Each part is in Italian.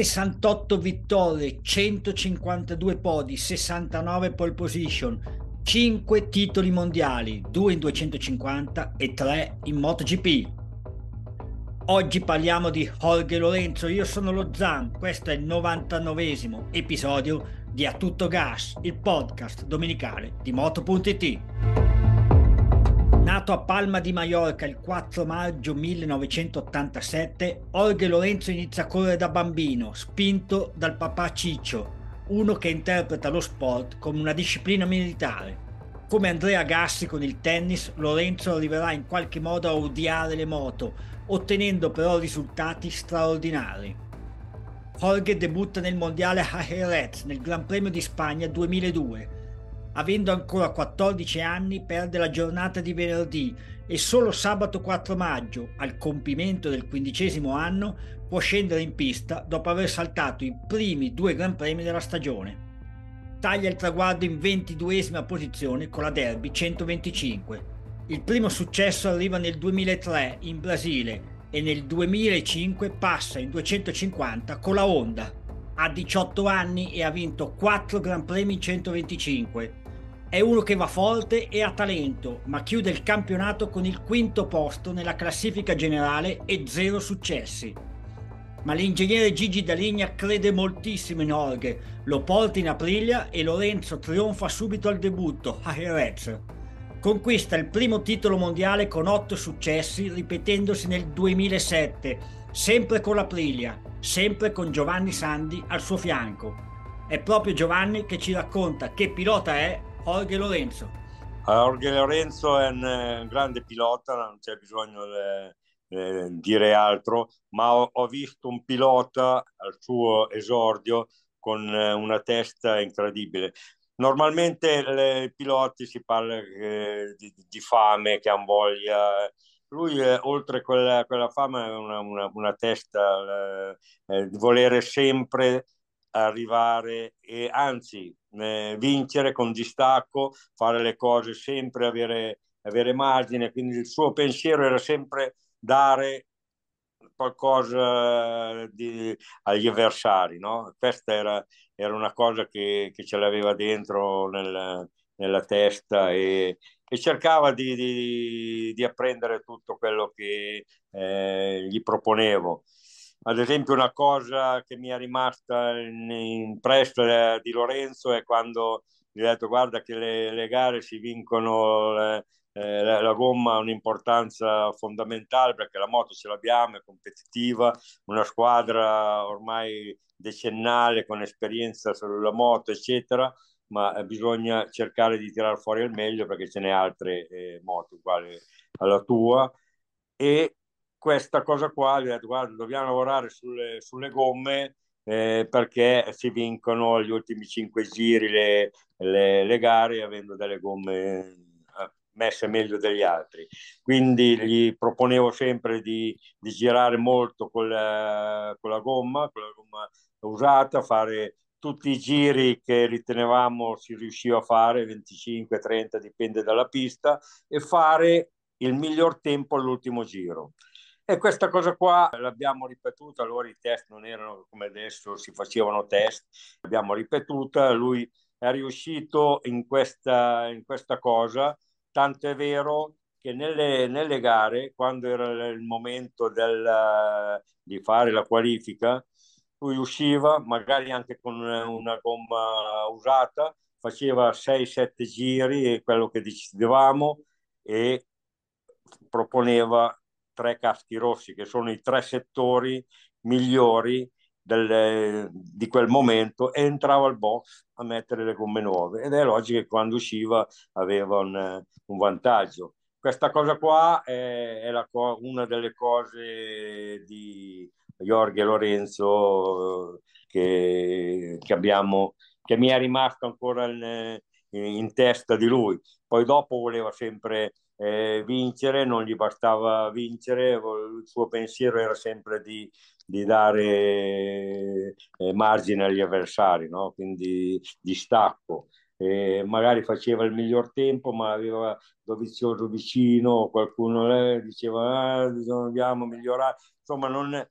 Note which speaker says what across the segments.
Speaker 1: ...68 vittorie, 152 podi, 69 pole position, 5 titoli mondiali, 2 in 250 e 3 in MotoGP. Oggi parliamo di Jorge Lorenzo, io sono lo Zan, questo è il 99 episodio di A Tutto Gas, il podcast domenicale di Moto.it. Nato a Palma di Mallorca il 4 maggio 1987, Jorge Lorenzo inizia a correre da bambino, spinto dal papà Ciccio, uno che interpreta lo sport come una disciplina militare. Come Andrea Gassi con il tennis, Lorenzo arriverà in qualche modo a odiare le moto, ottenendo però risultati straordinari. Jorge debutta nel mondiale a Jerez nel Gran Premio di Spagna 2002. Avendo ancora 14 anni perde la giornata di venerdì e solo sabato 4 maggio, al compimento del quindicesimo anno, può scendere in pista dopo aver saltato i primi due Gran Premi della stagione. Taglia il traguardo in 22esima posizione con la Derby 125 il primo successo arriva nel 2003 in Brasile e nel 2005 passa in 250 con la Honda. Ha 18 anni e ha vinto 4 Gran Premi in 125. È uno che va forte e ha talento, ma chiude il campionato con il quinto posto nella classifica generale e zero successi. Ma l'ingegnere Gigi Daligna crede moltissimo in Jorge, lo porta in Aprilia e Lorenzo trionfa subito al debutto a Jerez. Conquista il primo titolo mondiale con otto successi, ripetendosi nel 2007, sempre con l'Aprilia, sempre con Giovanni Sandi al suo fianco. È proprio Giovanni che ci racconta che pilota è Jorge Lorenzo.
Speaker 2: Jorge Lorenzo è un eh, grande pilota, non c'è bisogno di eh, dire altro, ma ho, visto un pilota al suo esordio con eh, una testa incredibile. Normalmente i piloti si parla eh, di, di, fame, che hanno voglia. Lui, eh, oltre quella, quella fame, ha una, una, una, testa eh, di volere sempre arrivare e anzi eh, vincere con distacco, fare le cose sempre, avere, avere margine. Quindi il suo pensiero era sempre dare qualcosa di, agli avversari. No? Questa era, era una cosa che, che ce l'aveva dentro nel, nella testa e, e cercava di, di, di, apprendere tutto quello che eh, gli proponevo. Ad esempio, una cosa che mi è rimasta impressa di Lorenzo è quando gli ho detto guarda che le, le gare si vincono le, eh, la, la, gomma ha un'importanza fondamentale perché la moto ce l'abbiamo, è competitiva, una squadra ormai decennale con esperienza sulla moto, eccetera, ma eh, bisogna cercare di tirare fuori il meglio perché ce n'è altre eh, moto uguali alla tua. E questa cosa qua, guarda, dobbiamo lavorare sulle, sulle gomme eh, perché si vincono gli ultimi cinque giri le, le, le gare avendo delle gomme messe meglio degli altri. Quindi gli proponevo sempre di, di girare molto con la, con la, gomma, con la gomma usata, fare tutti i giri che ritenevamo si riusciva a fare, 25-30 dipende dalla pista, e fare il miglior tempo all'ultimo giro. E questa cosa qua l'abbiamo ripetuta, allora i test non erano come adesso, si facevano test, l'abbiamo ripetuta, lui è riuscito in questa, in questa cosa. Tanto è vero che nelle, nelle gare, quando era il momento del, di fare la qualifica, lui usciva magari anche con una gomma usata, faceva 6-7 giri, quello che decidevamo, e proponeva tre caschi rossi, che sono i tre settori migliori del, di quel momento e entrava al box a mettere le gomme nuove ed è logico che quando usciva aveva un, un vantaggio. Questa cosa qua è, è la, una delle cose di Jorge Lorenzo che, che, abbiamo, che mi è rimasto ancora in, in testa di lui. Poi dopo voleva sempre eh, vincere, non gli bastava vincere, il suo pensiero era sempre di, di dare eh, margine agli avversari, no? quindi distacco. Eh, magari faceva il miglior tempo, ma aveva Dovizioso vicino, qualcuno eh, diceva ah, dobbiamo migliorare, insomma non, eh,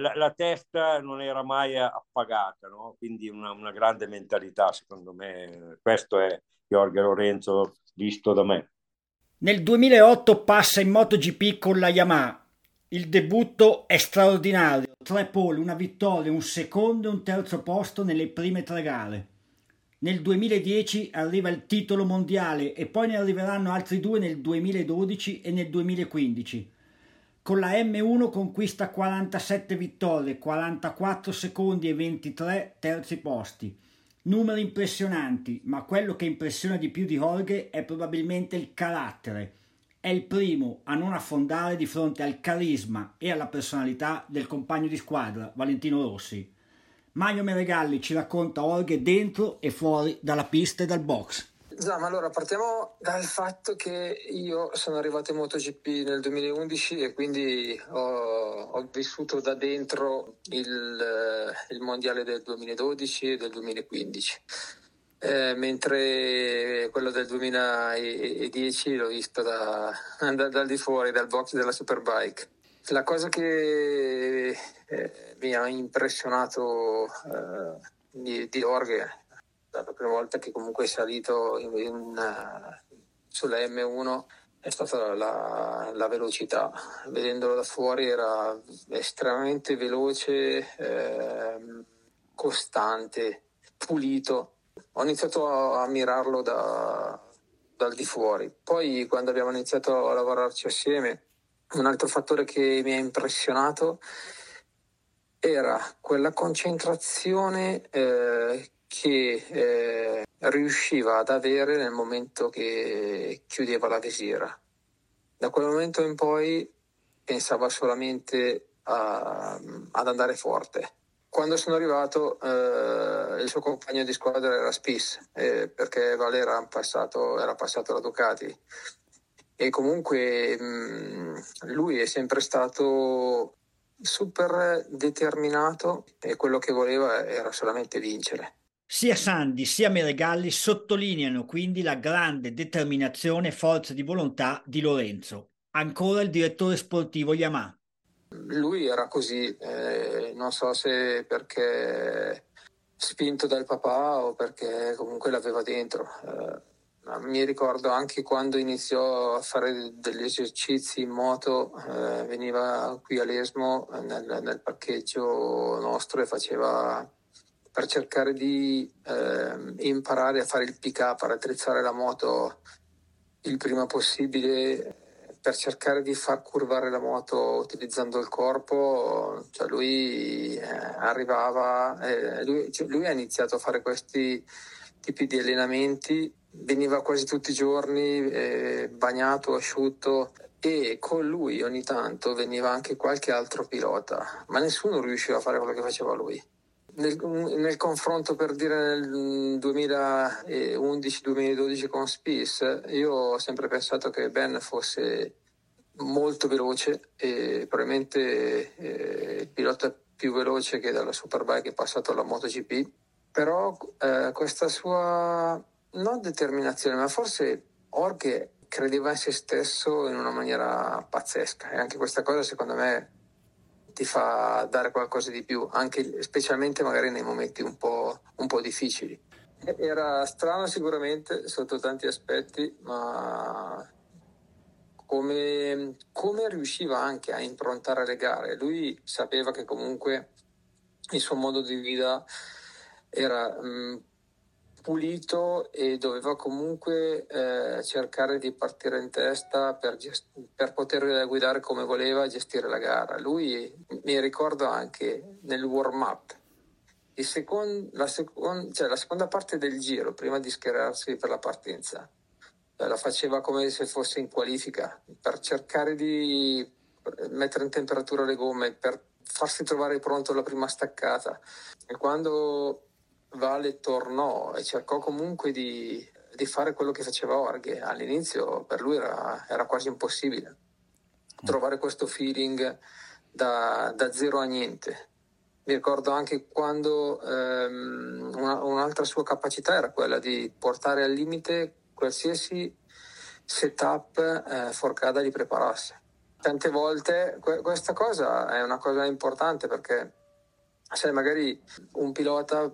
Speaker 2: la, la, testa non era mai appagata, no? quindi una, una, grande mentalità secondo me, questo è Jorge Lorenzo visto da me.
Speaker 1: Nel 2008 passa in MotoGP con la Yamaha. Il debutto è straordinario, tre pole, una vittoria, un secondo e un terzo posto nelle prime tre gare. Nel 2010 arriva il titolo mondiale e poi ne arriveranno altri due nel 2012 e nel 2015. Con la M1 conquista 47 vittorie, 44 secondi e 23 terzi posti. Numeri impressionanti, ma quello che impressiona di più di Jorge è probabilmente il carattere. È il primo a non affondare di fronte al carisma e alla personalità del compagno di squadra, Valentino Rossi. Mario Meregalli ci racconta Jorge dentro e fuori dalla pista e dal box.
Speaker 3: Già, ma allora partiamo dal fatto che io sono arrivato in MotoGP nel 2011 e quindi ho, ho vissuto da dentro il, il, mondiale del 2012 e del 2015. Eh, mentre quello del 2010 l'ho visto da, da, dal di fuori, dal box della Superbike. La cosa che eh, mi ha impressionato eh, di, di Orghe la prima volta che comunque è salito in, in, uh, sulla M1 è stata la, la, velocità. Vedendolo da fuori era estremamente veloce, eh, costante, pulito. Ho iniziato a ammirarlo da, dal di fuori. Poi quando abbiamo iniziato a lavorarci assieme, un altro fattore che mi ha impressionato era quella concentrazione eh, che eh, riusciva ad avere nel momento che chiudeva la visiera. Da quel momento in poi pensava solamente a, ad andare forte. Quando sono arrivato eh, il suo compagno di squadra era Spiss, eh, perché Valera passato, era passato alla Ducati e comunque mh, lui è sempre stato super determinato e quello che voleva era solamente vincere.
Speaker 1: Sia Sandy sia Meregalli sottolineano quindi la grande determinazione e forza di volontà di Lorenzo. Ancora il direttore sportivo Yamaha.
Speaker 3: Lui era così, eh, non so se perché spinto dal papà o perché comunque l'aveva dentro. Eh, mi ricordo anche quando iniziò a fare degli esercizi in moto, eh, veniva qui a Lesmo nel, nel parcheggio nostro e faceva per cercare di eh, imparare a fare il pick up, a raddrizzare la moto il prima possibile per cercare di far curvare la moto utilizzando il corpo, cioè lui eh, arrivava, eh, lui, cioè lui, ha iniziato a fare questi tipi di allenamenti, veniva quasi tutti i giorni eh, bagnato, asciutto e con lui ogni tanto veniva anche qualche altro pilota, ma nessuno riusciva a fare quello che faceva lui nel, nel, confronto per dire nel 2011-2012 con Spies, io ho sempre pensato che Ben fosse molto veloce e probabilmente eh, il pilota più veloce che dalla Superbike è passato alla MotoGP, però eh, questa sua non determinazione, ma forse Orche credeva in se stesso in una maniera pazzesca. E anche questa cosa secondo me ti fa dare qualcosa di più, anche specialmente magari nei momenti un po', un po difficili. Era strano sicuramente sotto tanti aspetti, ma come, come, riusciva anche a improntare le gare. Lui sapeva che comunque il suo modo di vita era mh, pulito e doveva comunque eh, cercare di partire in testa per, gest- per, poter guidare come voleva e gestire la gara. Lui mi ricordo anche nel warm-up, second- la, second- cioè la, seconda parte del giro, prima di schierarsi per la partenza, eh, la faceva come se fosse in qualifica per cercare di mettere in temperatura le gomme, per farsi trovare pronto la prima staccata. E quando Vale tornò e cercò comunque di, di fare quello che faceva Orghe. All'inizio per lui era, era quasi impossibile trovare questo feeling da, da, zero a niente. Mi ricordo anche quando ehm, una, un'altra sua capacità era quella di portare al limite qualsiasi setup eh, Forcada gli preparasse. Tante volte que- questa cosa è una cosa importante perché sai, magari un pilota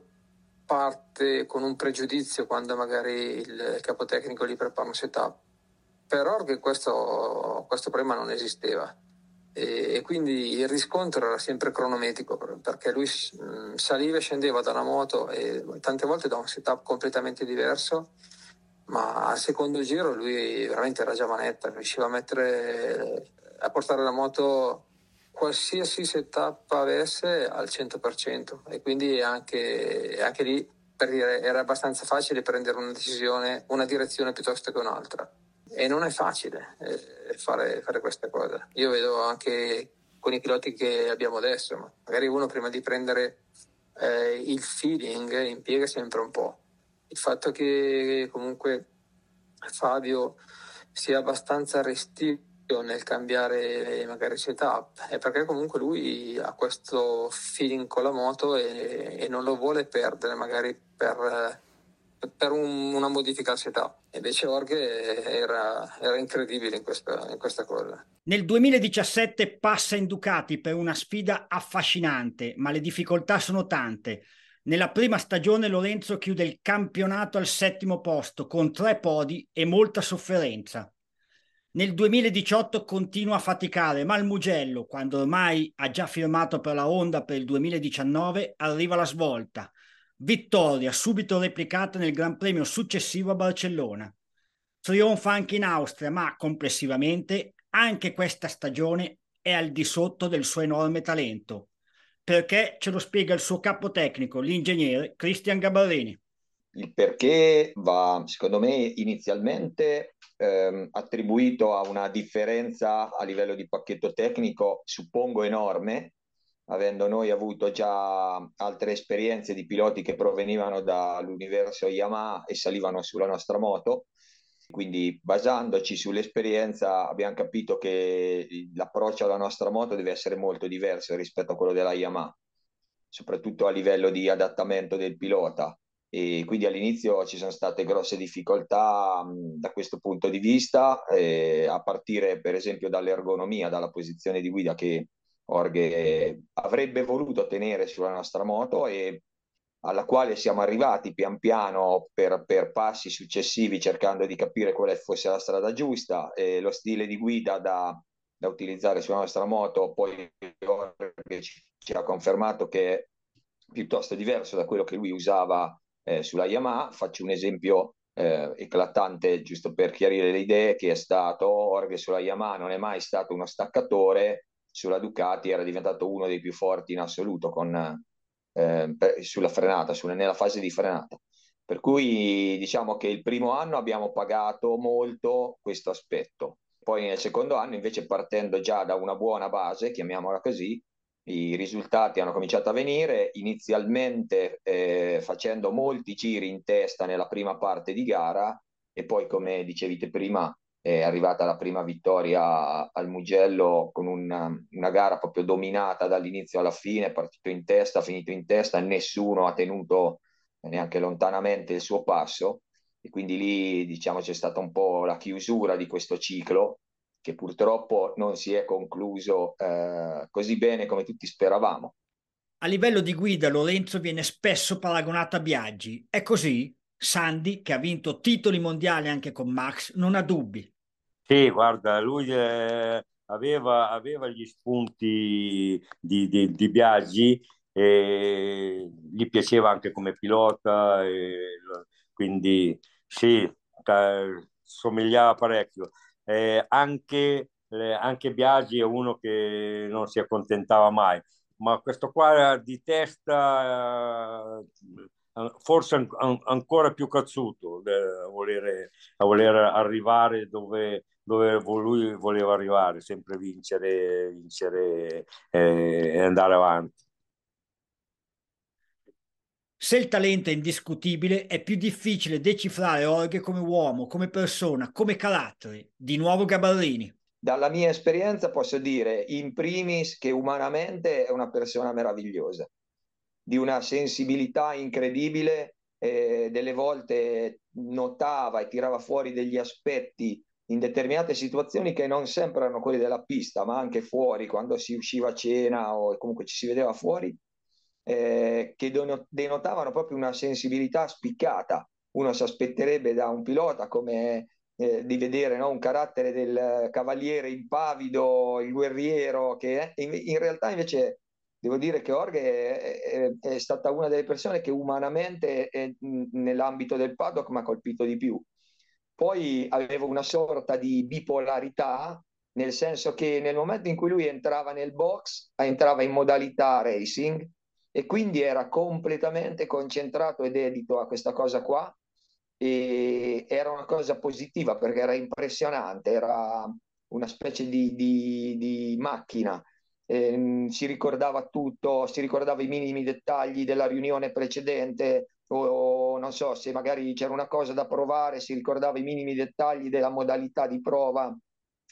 Speaker 3: parte con un pregiudizio quando magari il capotecnico gli prepara un setup. Per Org questo, questo problema non esisteva e, e, quindi il riscontro era sempre cronometrico perché lui mm, saliva e scendeva da una moto e tante volte da un setup completamente diverso ma al secondo giro lui veramente era già manetta, riusciva a mettere a portare la moto qualsiasi setup avesse al 100% e quindi anche, anche lì per dire era abbastanza facile prendere una decisione, una direzione piuttosto che un'altra e non è facile eh, fare, fare queste cose. Io vedo anche con i piloti che abbiamo adesso, ma magari uno prima di prendere eh, il feeling impiega sempre un po'. Il fatto che comunque Fabio sia abbastanza restio nel cambiare magari setup è perché comunque lui ha questo feeling con la moto e, e non lo vuole perdere magari per, per un, una modifica al setup. Invece Orghe era, era incredibile in questa, in questa cosa.
Speaker 1: Nel 2017 passa in Ducati per una sfida affascinante ma le difficoltà sono tante. Nella prima stagione Lorenzo chiude il campionato al settimo posto con tre podi e molta sofferenza nel 2018 continua a faticare, ma il Mugello, quando ormai ha già firmato per la Honda per il 2019, arriva la svolta. Vittoria subito replicata nel Gran Premio successivo a Barcellona. Trionfa anche in Austria, ma complessivamente anche questa stagione è al di sotto del suo enorme talento. Perché ce lo spiega il suo capo tecnico, l'ingegnere Cristian Gabarrini.
Speaker 4: Il perché va, secondo me, inizialmente ehm, attribuito a una differenza a livello di pacchetto tecnico, suppongo enorme, avendo noi avuto già altre esperienze di piloti che provenivano dall'universo Yamaha e salivano sulla nostra moto. Quindi basandoci sull'esperienza abbiamo capito che l'approccio alla nostra moto deve essere molto diverso rispetto a quello della Yamaha, soprattutto a livello di adattamento del pilota e quindi all'inizio ci sono state grosse difficoltà mh, da questo punto di vista, eh, a partire per esempio dall'ergonomia, dalla posizione di guida che Orghe avrebbe voluto tenere sulla nostra moto e alla quale siamo arrivati pian piano per, per passi successivi cercando di capire quale fosse la strada giusta. E lo stile di guida da, da utilizzare sulla nostra moto poi Orghe ci, ci ha confermato che è piuttosto diverso da quello che lui usava eh, sulla Yamaha. Faccio un esempio eh, eclatante, giusto per chiarire le idee, che è stato Orghe sulla Yamaha non è mai stato uno staccatore, sulla Ducati era diventato uno dei più forti in assoluto con, eh, sulla frenata, sulla, nella fase di frenata. Per cui diciamo che il primo anno abbiamo pagato molto questo aspetto. Poi nel secondo anno, invece, partendo già da una buona base, chiamiamola così, i risultati hanno cominciato a venire, inizialmente eh, facendo molti giri in testa nella prima parte di gara e poi, come dicevite prima, è arrivata la prima vittoria al Mugello con una, una gara proprio dominata dall'inizio alla fine, partito in testa, finito in testa, nessuno ha tenuto neanche lontanamente il suo passo. E quindi lì diciamo c'è stata un po' la chiusura di questo ciclo che purtroppo non si è concluso eh, così bene come tutti speravamo.
Speaker 1: A livello di guida Lorenzo viene spesso paragonato a Biaggi. È così? Sandy, che ha vinto titoli mondiali anche con Max, non ha dubbi.
Speaker 2: Sì, guarda, lui eh, aveva, aveva, gli spunti di, di, di Biaggi e gli piaceva anche come pilota, quindi sì, somigliava parecchio. Eh, anche, eh, anche Biagi è uno che non si accontentava mai, ma questo qua di testa eh, forse an- an- ancora più cazzuto eh, a volere, a voler arrivare dove, dove lui voleva arrivare, sempre vincere, vincere eh, e andare avanti.
Speaker 1: Se il talento è indiscutibile, è più difficile decifrare Orghe come uomo, come persona, come carattere. Di nuovo Gabarrini.
Speaker 4: Dalla mia esperienza posso dire, in primis, che umanamente è una persona meravigliosa, di una sensibilità incredibile, eh, delle volte notava e tirava fuori degli aspetti in determinate situazioni che non sempre erano quelli della pista, ma anche fuori, quando si usciva a cena o comunque ci si vedeva fuori, eh, che denotavano proprio una sensibilità spiccata. Uno si aspetterebbe da un pilota come eh, di vedere no? un carattere del cavaliere impavido, il guerriero, che è, in, in, realtà invece devo dire che Orge è, è, è, stata una delle persone che umanamente nell'ambito del paddock mi ha colpito di più. Poi avevo una sorta di bipolarità, nel senso che nel momento in cui lui entrava nel box, entrava in modalità racing, e quindi era completamente concentrato ed dedito a questa cosa qua e era una cosa positiva perché era impressionante, era una specie di, di, di macchina, eh, si ricordava tutto, si ricordava i minimi dettagli della riunione precedente o non so se magari c'era una cosa da provare, si ricordava i minimi dettagli della modalità di prova,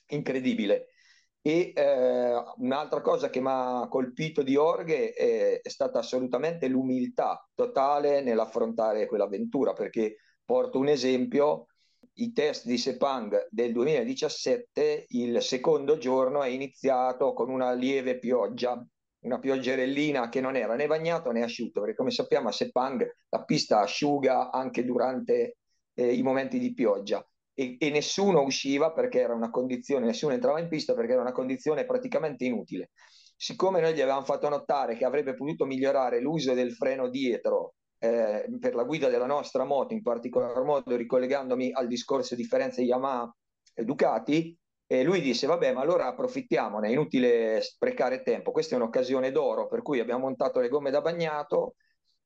Speaker 4: incredibile. E eh, un'altra cosa che mi ha colpito di Orghe è, è stata assolutamente l'umiltà totale nell'affrontare quell'avventura, perché porto un esempio, i test di Sepang del 2017, il secondo giorno è iniziato con una lieve pioggia, una pioggerellina che non era né bagnato né asciutto, perché come sappiamo a Sepang la pista asciuga anche durante eh, i momenti di pioggia e, e, nessuno usciva perché era una condizione, nessuno entrava in pista perché era una condizione praticamente inutile. Siccome noi gli avevamo fatto notare che avrebbe potuto migliorare l'uso del freno dietro eh, per la guida della nostra moto, in particolar modo ricollegandomi al discorso differenze Yamaha e Ducati, e lui disse, vabbè, ma allora approfittiamone, è inutile sprecare tempo, questa è un'occasione d'oro, per cui abbiamo montato le gomme da bagnato,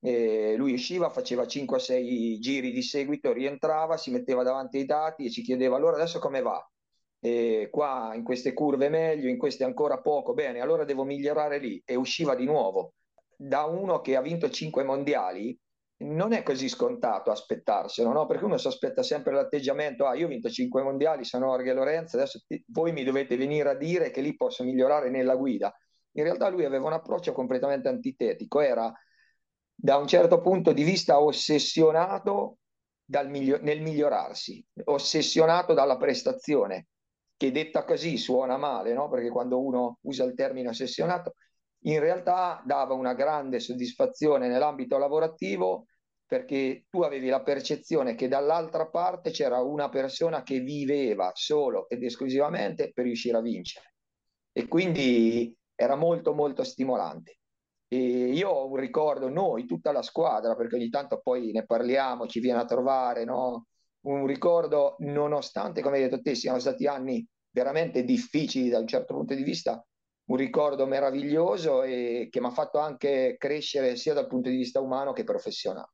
Speaker 4: e lui usciva, faceva 5-6 giri di seguito, rientrava, si metteva davanti ai dati e ci chiedeva allora adesso come va? E qua in queste curve meglio, in queste ancora poco, bene, allora devo migliorare lì e usciva di nuovo. Da uno che ha vinto 5 mondiali non è così scontato aspettarselo, no? perché uno si aspetta sempre l'atteggiamento, ah io ho vinto 5 mondiali, sono Orge Lorenzo, adesso ti, voi mi dovete venire a dire che lì posso migliorare nella guida. In realtà lui aveva un approccio completamente antitetico, era da un certo punto di vista ossessionato miglio- nel migliorarsi, ossessionato dalla prestazione, che detta così suona male, no? perché quando uno usa il termine ossessionato, in realtà dava una grande soddisfazione nell'ambito lavorativo perché tu avevi la percezione che dall'altra parte c'era una persona che viveva solo ed esclusivamente per riuscire a vincere. E quindi era molto molto stimolante. E io ho un ricordo, noi, tutta la squadra, perché ogni tanto poi ne parliamo, ci viene a trovare, no? un ricordo, nonostante, come hai detto te, siano stati anni veramente difficili da un certo punto di vista, un ricordo meraviglioso e che mi ha fatto anche crescere sia dal punto di vista umano che professionale.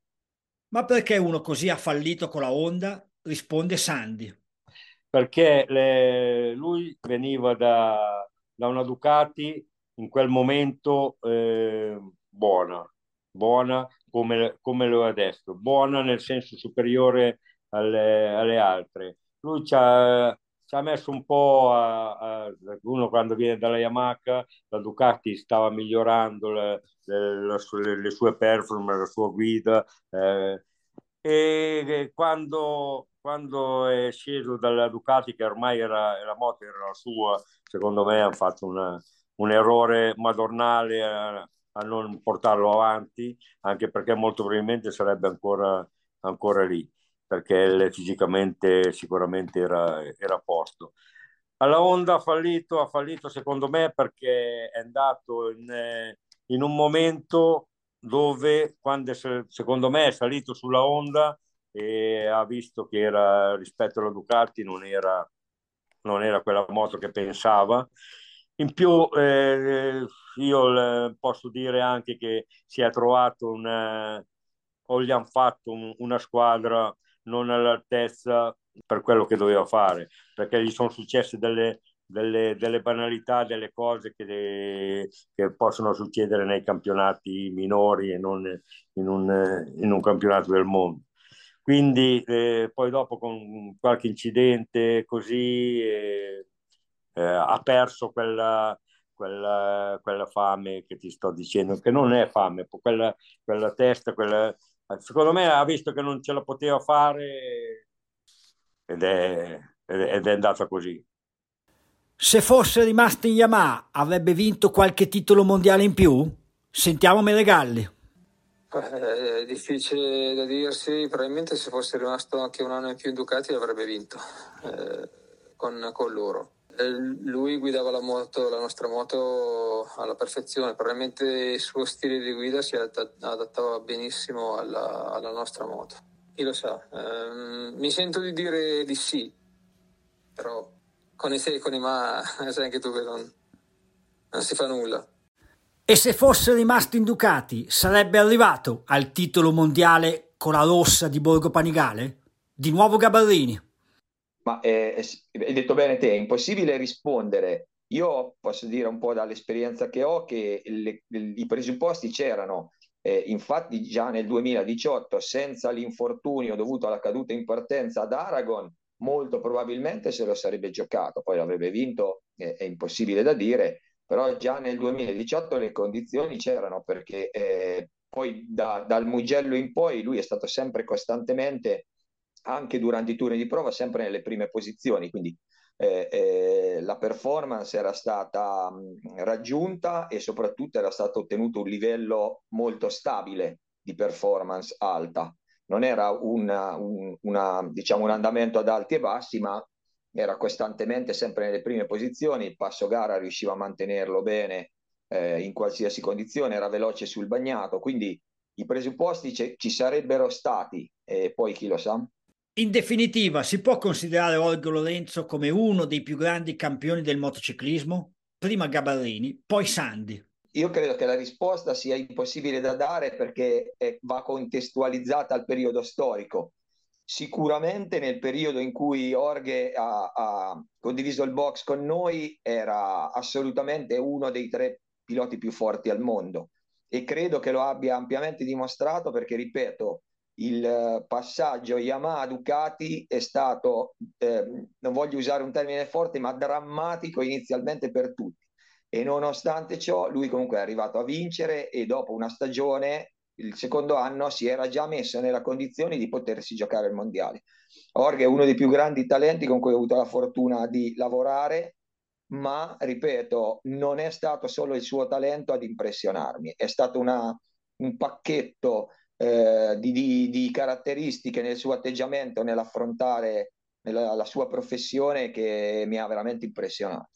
Speaker 1: Ma perché uno così ha fallito con la Honda? Risponde Sandy.
Speaker 2: Perché le, lui veniva da, da una Ducati in quel momento eh, buona, buona come, come lo è adesso, buona nel senso superiore alle, alle altre. Lui ci ha, ci ha, messo un po' a, a, uno quando viene dalla Yamaha, la Ducati stava migliorando le, le, le, le sue performance, la sua guida eh, e quando, quando è sceso dalla Ducati che ormai era, la moto era la sua, secondo me hanno fatto una, un errore madornale a, a, non portarlo avanti, anche perché molto probabilmente sarebbe ancora, ancora lì, perché fisicamente sicuramente era, era a posto. Alla Honda ha fallito, ha fallito secondo me perché è andato in, in un momento dove, quando secondo me è salito sulla Honda, e ha visto che era, rispetto alla Ducati non era, non era quella moto che pensava. In più eh, io posso dire anche che si è trovato un, eh, o gli hanno fatto un, una squadra non all'altezza per quello che doveva fare, perché gli sono successe delle, delle, delle banalità, delle cose che, che, possono succedere nei campionati minori e non in un, in un campionato del mondo. Quindi eh, poi dopo con qualche incidente così eh, eh, ha perso quella, quella, quella, fame che ti sto dicendo, che non è fame, quella, quella testa, quella, secondo me ha visto che non ce la poteva fare ed è, ed è andata così.
Speaker 1: Se fosse rimasto in Yamaha avrebbe vinto qualche titolo mondiale in più? Sentiamo Meregalli.
Speaker 3: Eh, è difficile da dirsi, probabilmente se fosse rimasto anche un anno in più in Ducati l'avrebbe vinto eh, con, con, loro. Eh, lui guidava la, moto, la nostra moto alla perfezione, probabilmente il suo stile di guida si adattava benissimo alla, alla nostra moto. Chi lo sa? Eh, mi sento di dire di sì, però con i se e con i ma sai anche tu che non, non si fa nulla.
Speaker 1: E se fosse rimasto in Ducati, sarebbe arrivato al titolo mondiale con la rossa di Borgo Panigale? Di nuovo Gabarrini.
Speaker 4: Ma eh, hai detto bene te, è impossibile rispondere. Io posso dire un po' dall'esperienza che ho che le, i presupposti c'erano. Eh, infatti già nel 2018, senza l'infortunio dovuto alla caduta in partenza ad Aragon, molto probabilmente se lo sarebbe giocato. Poi l'avrebbe vinto, eh, è impossibile da dire, però già nel 2018 le condizioni c'erano perché eh, poi da, dal Mugello in poi lui è stato sempre costantemente, anche durante i turni di prova, sempre nelle prime posizioni, quindi eh, eh, la performance era stata mh, raggiunta e soprattutto era stato ottenuto un livello molto stabile di performance alta. Non era una, un, una, diciamo, un andamento ad alti e bassi, ma era costantemente sempre nelle prime posizioni, il passo gara riusciva a mantenerlo bene eh, in qualsiasi condizione, era veloce sul bagnato, quindi i presupposti ci sarebbero stati e poi chi lo sa.
Speaker 1: In definitiva, si può considerare Olgo Lorenzo come uno dei più grandi campioni del motociclismo? Prima Gabarrini, poi Sandi.
Speaker 4: Io credo che la risposta sia impossibile da dare perché va contestualizzata al periodo storico sicuramente nel periodo in cui Orghe ha, ha, condiviso il box con noi era assolutamente uno dei tre piloti più forti al mondo e credo che lo abbia ampiamente dimostrato perché, ripeto, il passaggio Yamaha-Ducati è stato, eh, non voglio usare un termine forte, ma drammatico inizialmente per tutti. E nonostante ciò, lui comunque è arrivato a vincere e dopo una stagione il secondo anno si era già messo nella condizione di potersi giocare il mondiale. Orge è uno dei più grandi talenti con cui ho avuto la fortuna di lavorare, ma ripeto, non è stato solo il suo talento ad impressionarmi, è stato una, un pacchetto eh, di, di, di, caratteristiche nel suo atteggiamento, nell'affrontare nella, la sua professione che mi ha veramente impressionato.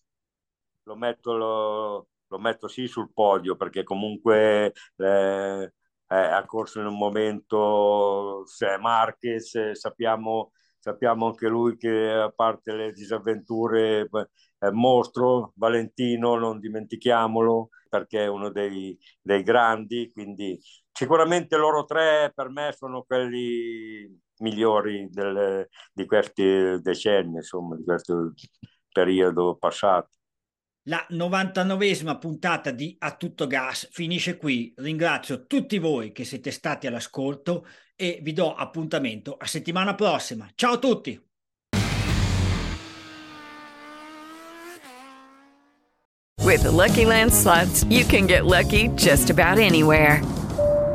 Speaker 2: Lo metto, lo, lo metto sì sul podio perché comunque eh, eh, ha corso in un momento se Marquez, sappiamo, sappiamo anche lui che a parte le disavventure è mostro, Valentino non dimentichiamolo perché è uno dei, dei grandi, quindi sicuramente loro tre per me sono quelli migliori del, di questi decenni, insomma, di questo periodo passato.
Speaker 1: La 99esima puntata di A Tutto Gas finisce qui. Ringrazio tutti voi che siete stati all'ascolto e vi do appuntamento a settimana prossima. Ciao a tutti!
Speaker 5: With the Lucky Land slots, you can get lucky just about anywhere.